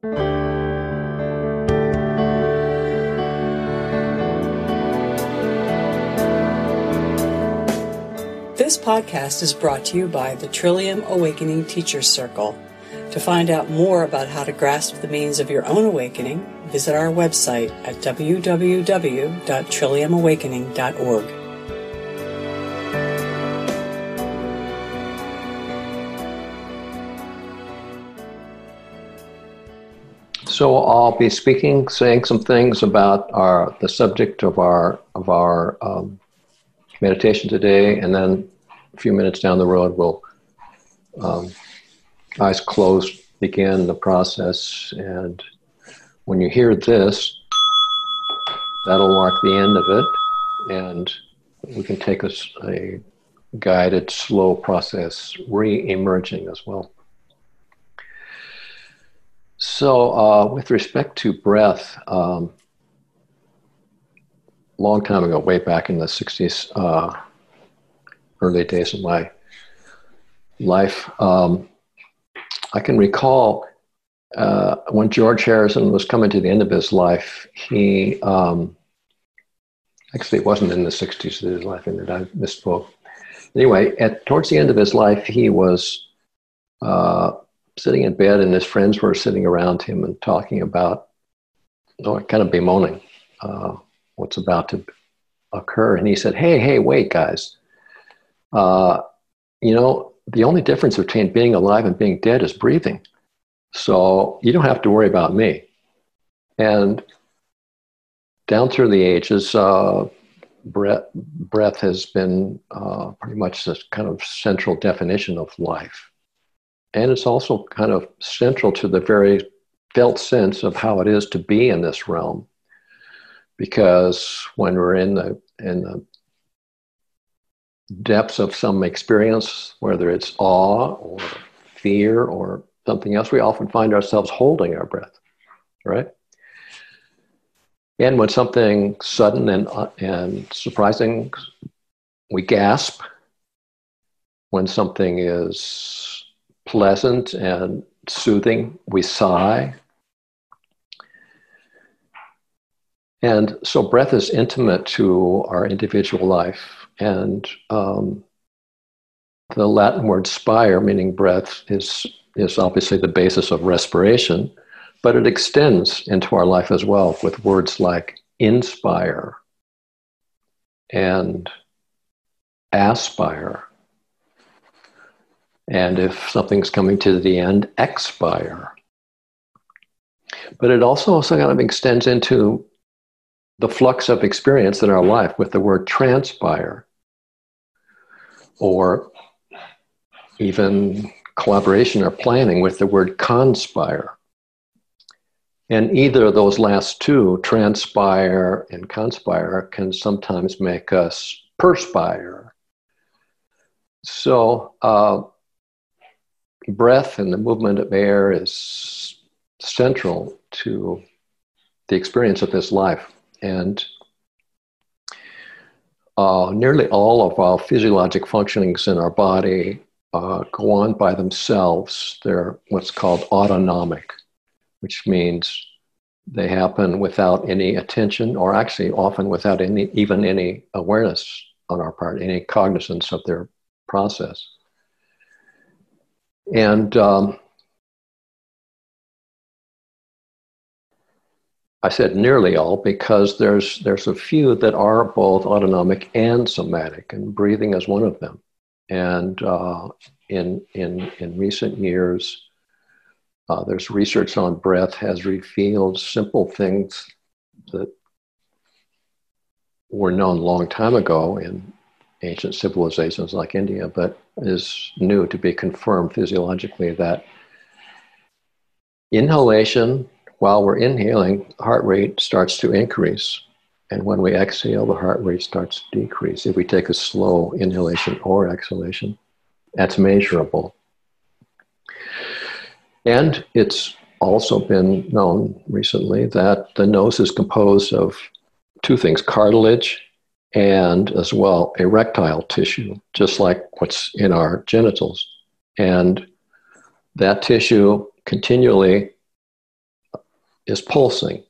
This podcast is brought to you by the Trillium Awakening Teachers Circle. To find out more about how to grasp the means of your own awakening, visit our website at www.trilliumawakening.org. So I'll be speaking, saying some things about our the subject of our of our um, meditation today, and then a few minutes down the road, we'll um, eyes closed begin the process. And when you hear this, that'll mark the end of it, and we can take a, a guided, slow process, re-emerging as well. So, uh, with respect to breath, um, long time ago, way back in the 60s, uh, early days of my life, um, I can recall uh, when George Harrison was coming to the end of his life, he um, actually it wasn't in the 60s of his life, and I misspoke. Anyway, at towards the end of his life, he was uh, sitting in bed, and his friends were sitting around him and talking about, oh, kind of bemoaning uh, what's about to occur. And he said, Hey, hey, wait, guys. Uh, you know, the only difference between being alive and being dead is breathing. So you don't have to worry about me. And down through the ages, uh, breath, breath has been uh, pretty much this kind of central definition of life. And it's also kind of central to the very felt sense of how it is to be in this realm because when we're in the in the depths of some experience, whether it's awe or fear or something else, we often find ourselves holding our breath, right? And when something sudden and, uh, and surprising, we gasp. When something is pleasant and soothing, we sigh. And so breath is intimate to our individual life. And um, the Latin word spire, meaning breath, is, is obviously the basis of respiration, but it extends into our life as well with words like inspire and aspire. And if something's coming to the end, expire. But it also, also kind of extends into the flux of experience in our life with the word transpire or even collaboration or planning with the word conspire. And either of those last two, transpire and conspire, can sometimes make us perspire. So, uh, breath and the movement of air is central to the experience of this life. And uh, nearly all of our physiologic functionings in our body uh, go on by themselves. They're what's called autonomic, which means they happen without any attention, or actually often without any even any awareness on our part, any cognizance of their process. And um, I said nearly all because there's there's a few that are both autonomic and somatic, and breathing is one of them. And uh, in in in recent years, uh, there's research on breath has revealed simple things that were known a long time ago in ancient civilizations like India, but is new to be confirmed physiologically that inhalation while we're inhaling, heart rate starts to increase. And when we exhale, the heart rate starts to decrease. If we take a slow inhalation or exhalation, that's measurable. And it's also been known recently that the nose is composed of two things cartilage and as well erectile tissue, just like what's in our genitals. And that tissue continually is pulsing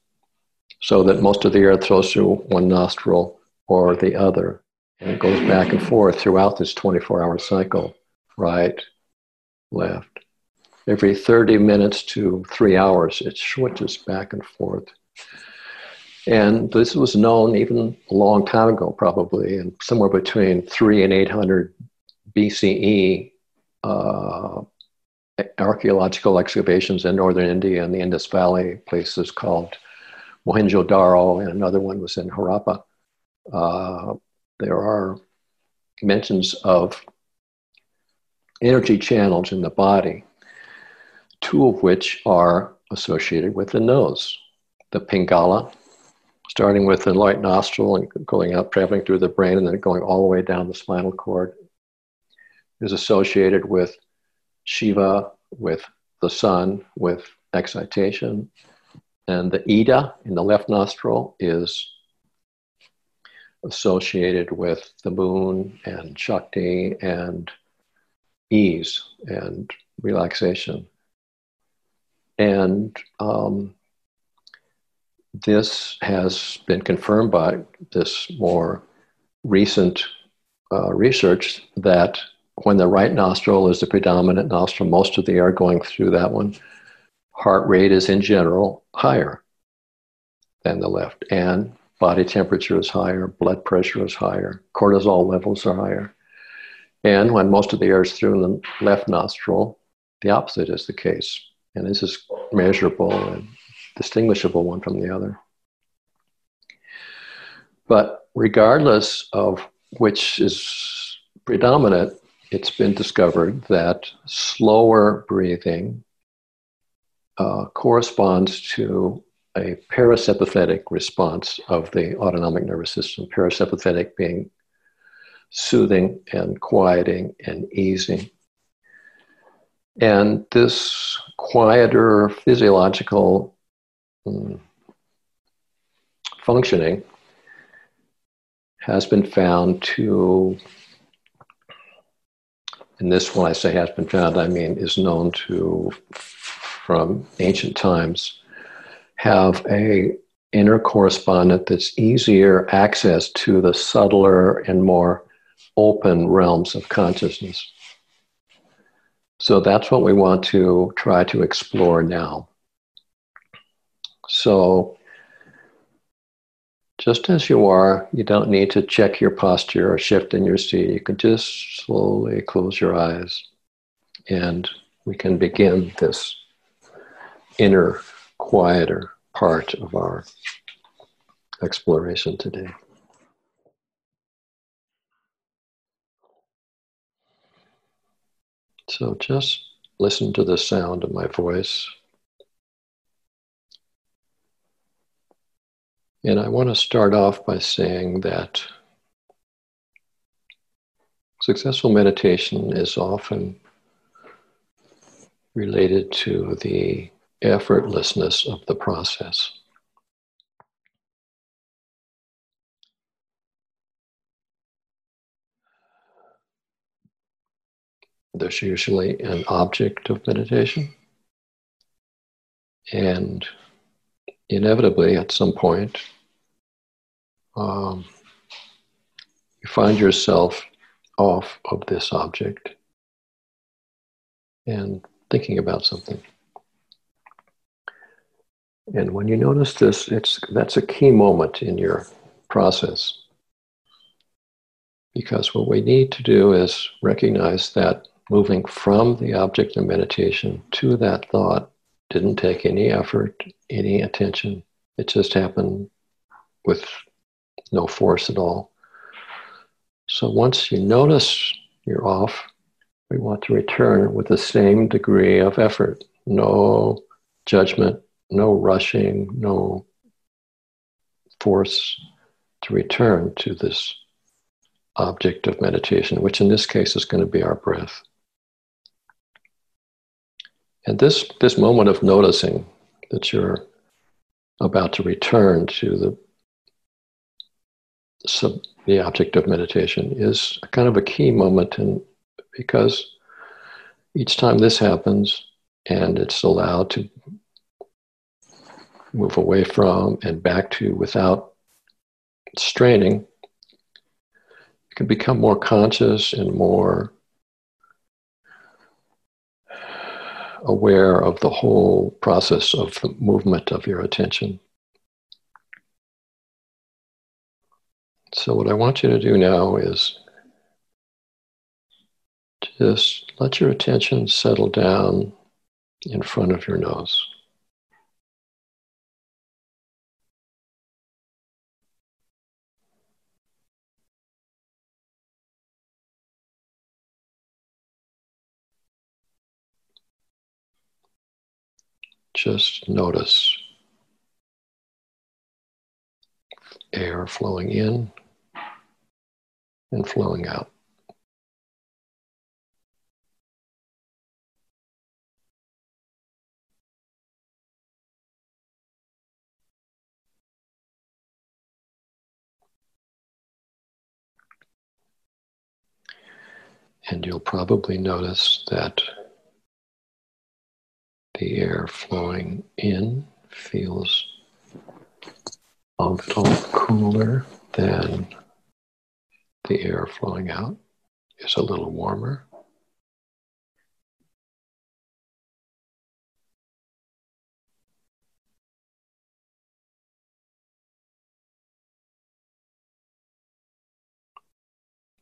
so that most of the air flows through one nostril or the other. And it goes back and forth throughout this 24 hour cycle right, left. Every 30 minutes to three hours, it switches back and forth. And this was known even a long time ago, probably, and somewhere between three and 800 BCE. Uh, archaeological excavations in northern India and the Indus Valley, places called Mohenjo-Daro, and another one was in Harappa. Uh, there are mentions of energy channels in the body, two of which are associated with the nose. The Pingala, starting with the right nostril and going out, traveling through the brain, and then going all the way down the spinal cord, is associated with Shiva, with the sun, with excitation. And the Ida in the left nostril is associated with the moon and Shakti and ease and relaxation. And um, this has been confirmed by this more recent uh, research that when the right nostril is the predominant nostril, most of the air going through that one, heart rate is in general higher than the left, and body temperature is higher, blood pressure is higher, cortisol levels are higher. And when most of the air is through the left nostril, the opposite is the case. And this is measurable and distinguishable one from the other. But regardless of which is predominant, it's been discovered that slower breathing uh, corresponds to a parasympathetic response of the autonomic nervous system, parasympathetic being soothing and quieting and easing. And this quieter physiological Hmm. functioning has been found to, and this, when I say has been found, I mean is known to, from ancient times, have a inner correspondent that's easier access to the subtler and more open realms of consciousness. So that's what we want to try to explore now. So, just as you are, you don't need to check your posture or shift in your seat. You can just slowly close your eyes and we can begin this inner, quieter part of our exploration today. So just listen to the sound of my voice. And I want to start off by saying that successful meditation is often related to the effortlessness of the process. there's usually an object of meditation. And inevitably, at some point, um, you find yourself off of this object and thinking about something. And when you notice this, it's that's a key moment in your process. Because what we need to do is recognize that moving from the object of meditation to that thought didn't take any effort, any attention. It just happened with no force at all. So once you notice you're off, we want to return with the same degree of effort. No judgment, no rushing, no force to return to this object of meditation, which in this case is going to be our breath. And this, this moment of noticing that you're about to return to the, sub, the object of meditation is kind of a key moment and because each time this happens and it's allowed to move away from and back to without straining, you can become more conscious and more aware of the whole process of the movement of your attention. So, what I want you to do now is just let your attention settle down in front of your nose. Just notice air flowing in and flowing out. And you'll probably notice that the air flowing in feels a little cooler than the air flowing out is a little warmer.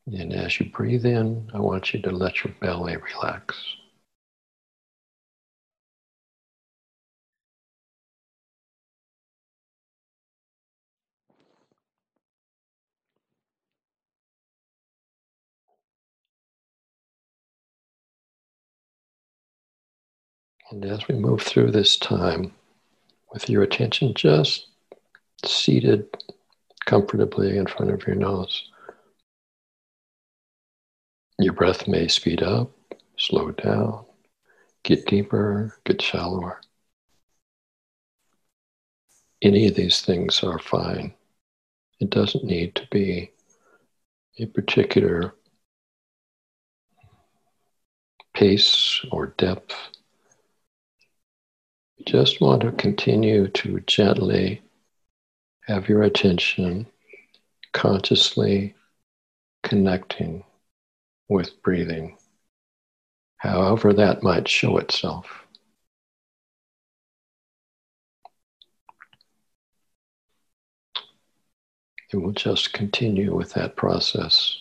And as you breathe in, I want you to let your belly relax. And as we move through this time, with your attention just seated comfortably in front of your nose, your breath may speed up, slow down, get deeper, get shallower. Any of these things are fine. It doesn't need to be a particular pace or depth. Just want to continue to gently have your attention consciously connecting with breathing, however that might show itself. And we'll just continue with that process.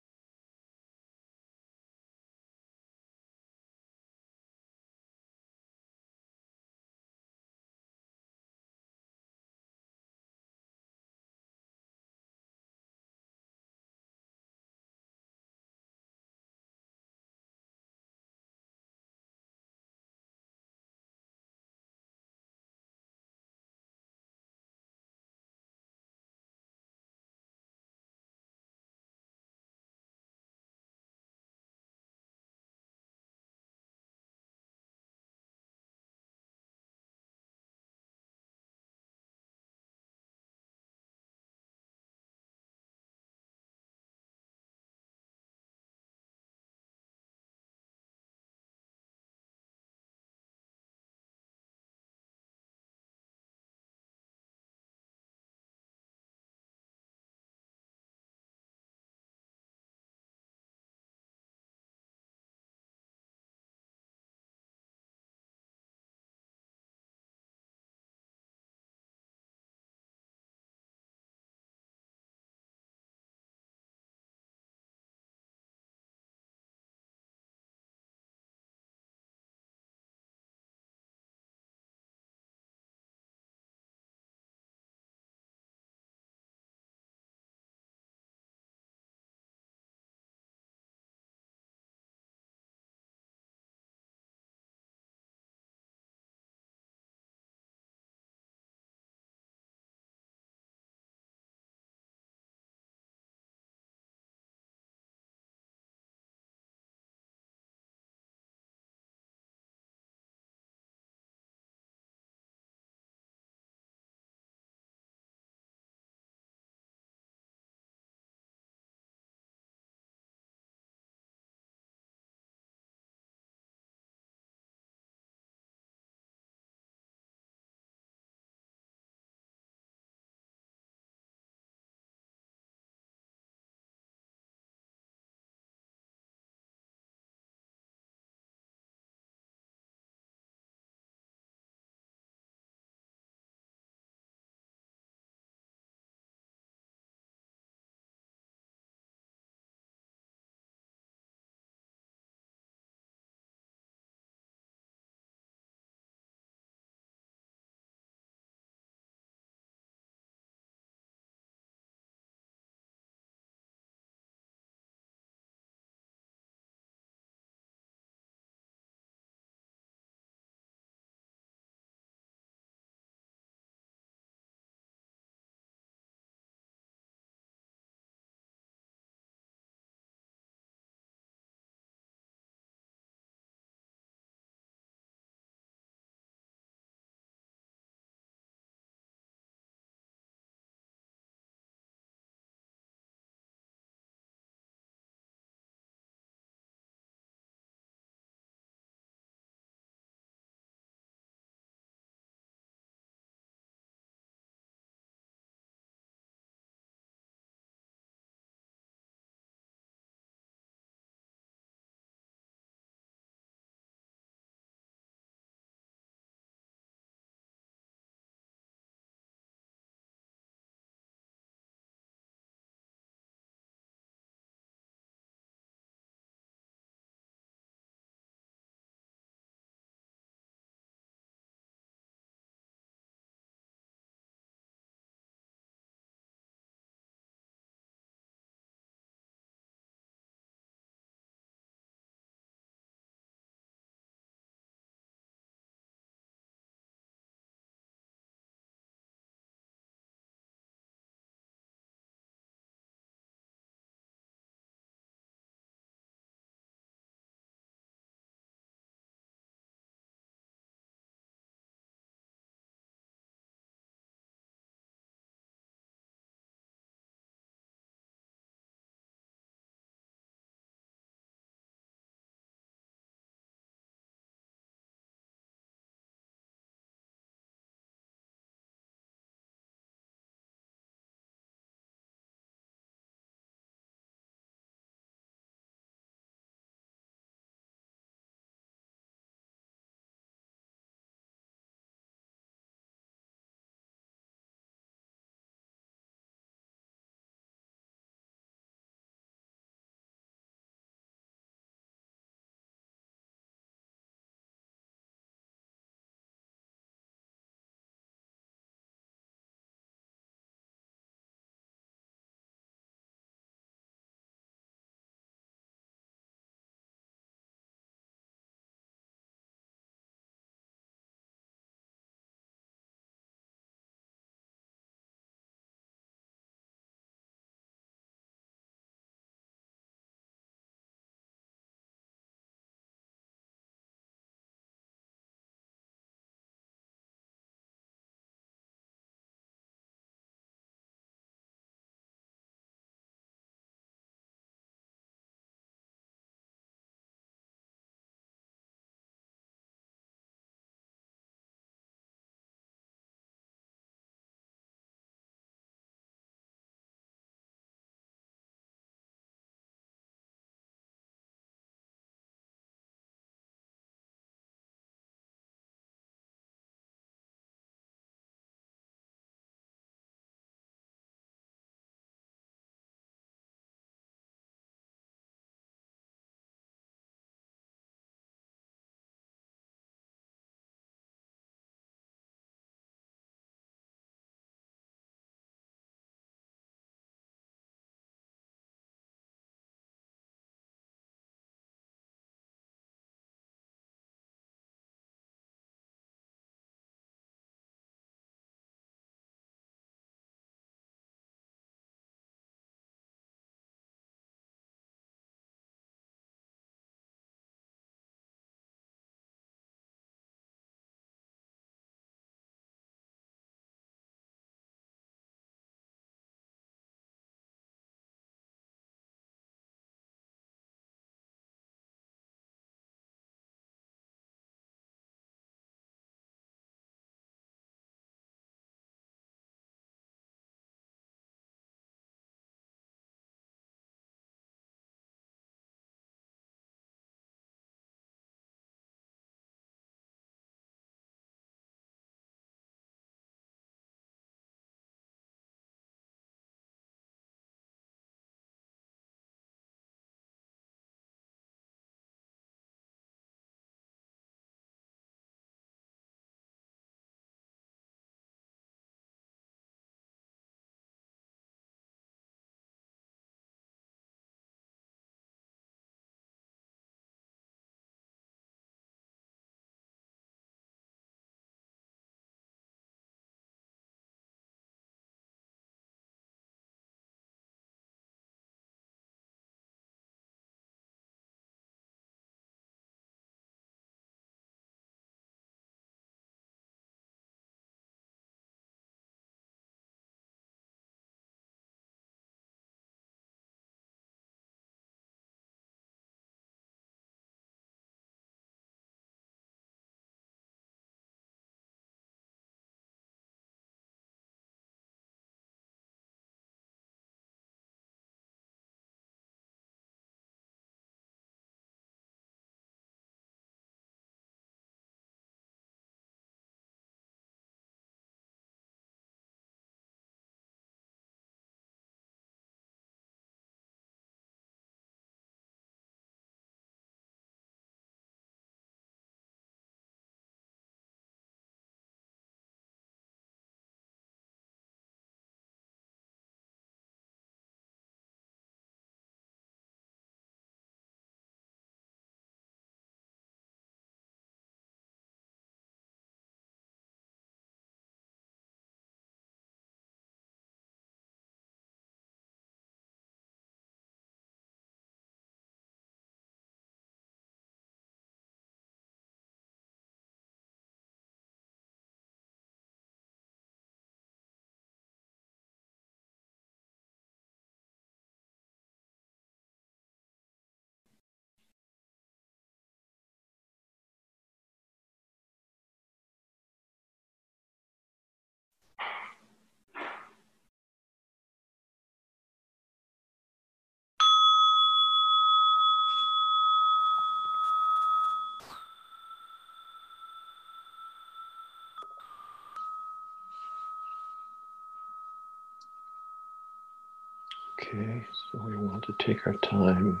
Okay, so we want to take our time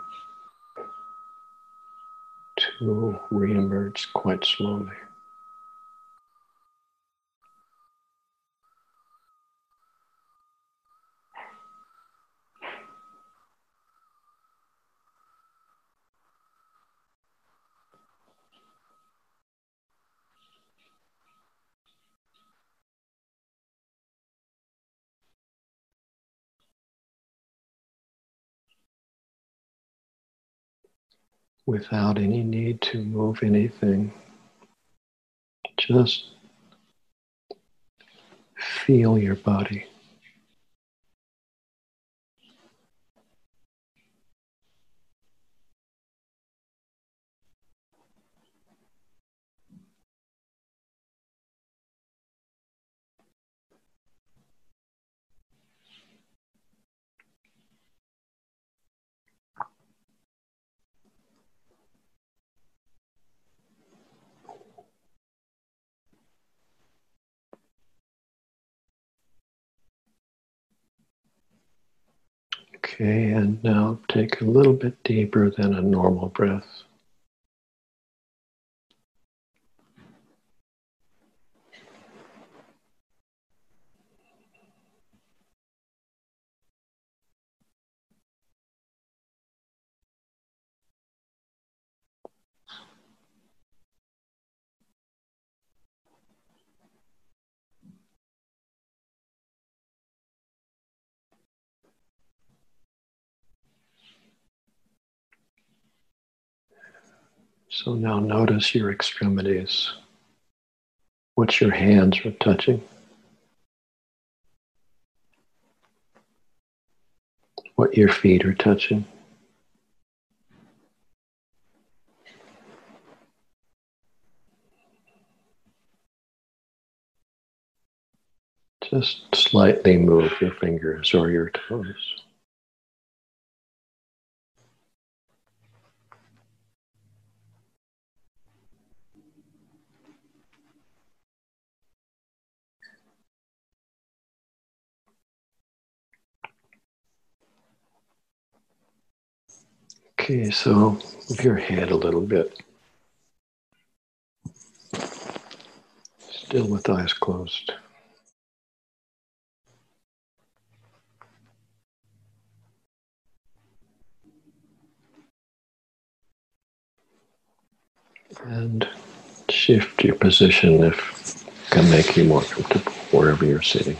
to re-emerge quite slowly. Without any need to move anything. Just feel your body. Okay, and now take a little bit deeper than a normal breath. So now notice your extremities, what your hands are touching, what your feet are touching. Just slightly move your fingers or your toes. Okay, so move your head a little bit. Still with eyes closed. And shift your position if can make you more comfortable wherever you're sitting.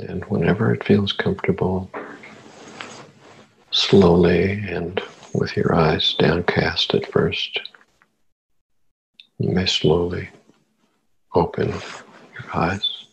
And whenever it feels comfortable, slowly and with your eyes downcast at first, you may slowly open your eyes.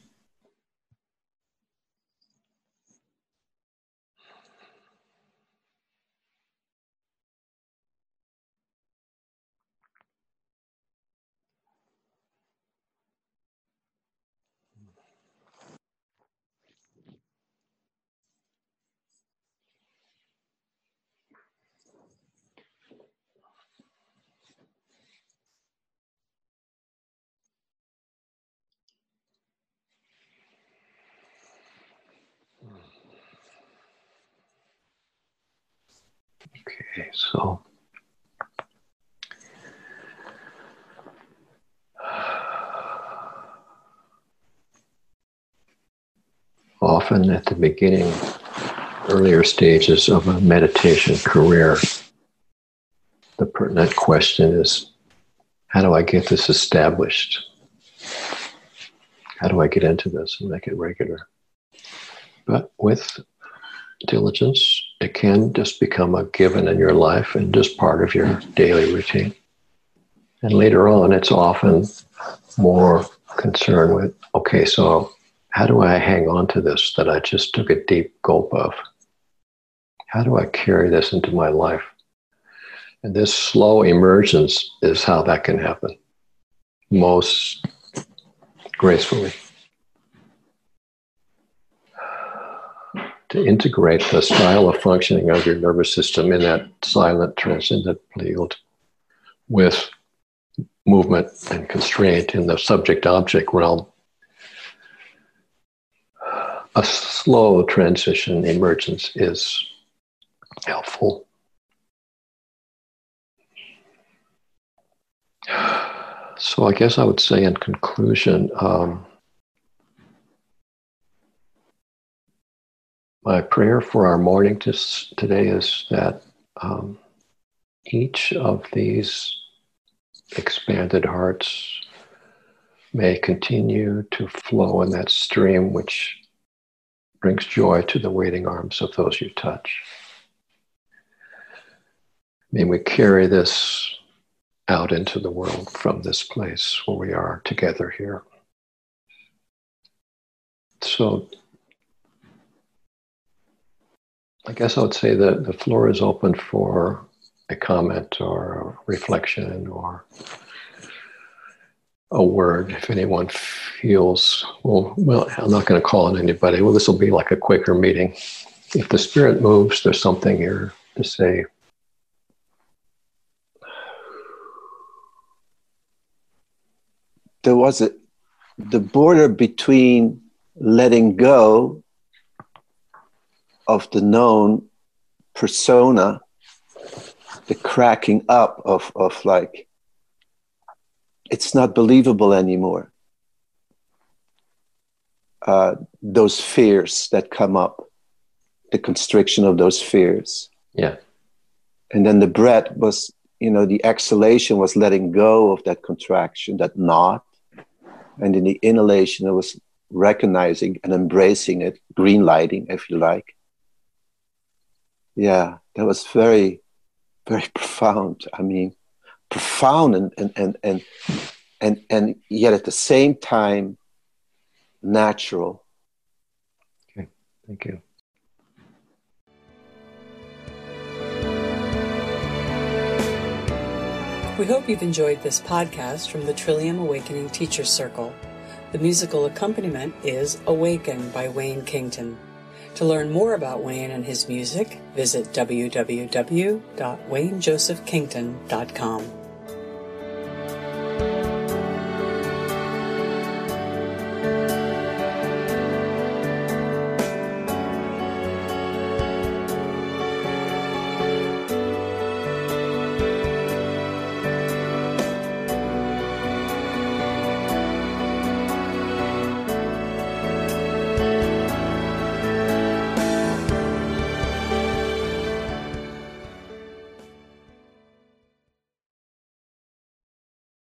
Okay, so often at the beginning, earlier stages of a meditation career, the pertinent question is how do I get this established? How do I get into this and make it regular? But with diligence, it can just become a given in your life and just part of your daily routine. And later on, it's often more concerned with okay, so how do I hang on to this that I just took a deep gulp of? How do I carry this into my life? And this slow emergence is how that can happen most gracefully. To integrate the style of functioning of your nervous system in that silent transcendent field with movement and constraint in the subject object realm. A slow transition emergence is helpful. So, I guess I would say, in conclusion, um, my prayer for our morning today is that um, each of these expanded hearts may continue to flow in that stream which brings joy to the waiting arms of those you touch. May we carry this out into the world from this place where we are together here. So I guess I would say that the floor is open for a comment or a reflection or a word if anyone feels well well i'm not going to call on anybody. Well this will be like a quicker meeting. If the spirit moves there's something here to say. There was a the border between letting go of the known persona the cracking up of, of like, it's not believable anymore. Uh, those fears that come up, the constriction of those fears. Yeah. And then the breath was, you know, the exhalation was letting go of that contraction, that knot. And in the inhalation, it was recognizing and embracing it, green lighting, if you like. Yeah, that was very very profound. I mean, profound and and and and and, and yet at the same time natural. Okay, thank you. We hope you've enjoyed this podcast from the Trillium Awakening Teachers Circle. The musical accompaniment is Awaken by Wayne Kington. To learn more about Wayne and his music, visit www.waynejosephkington.com.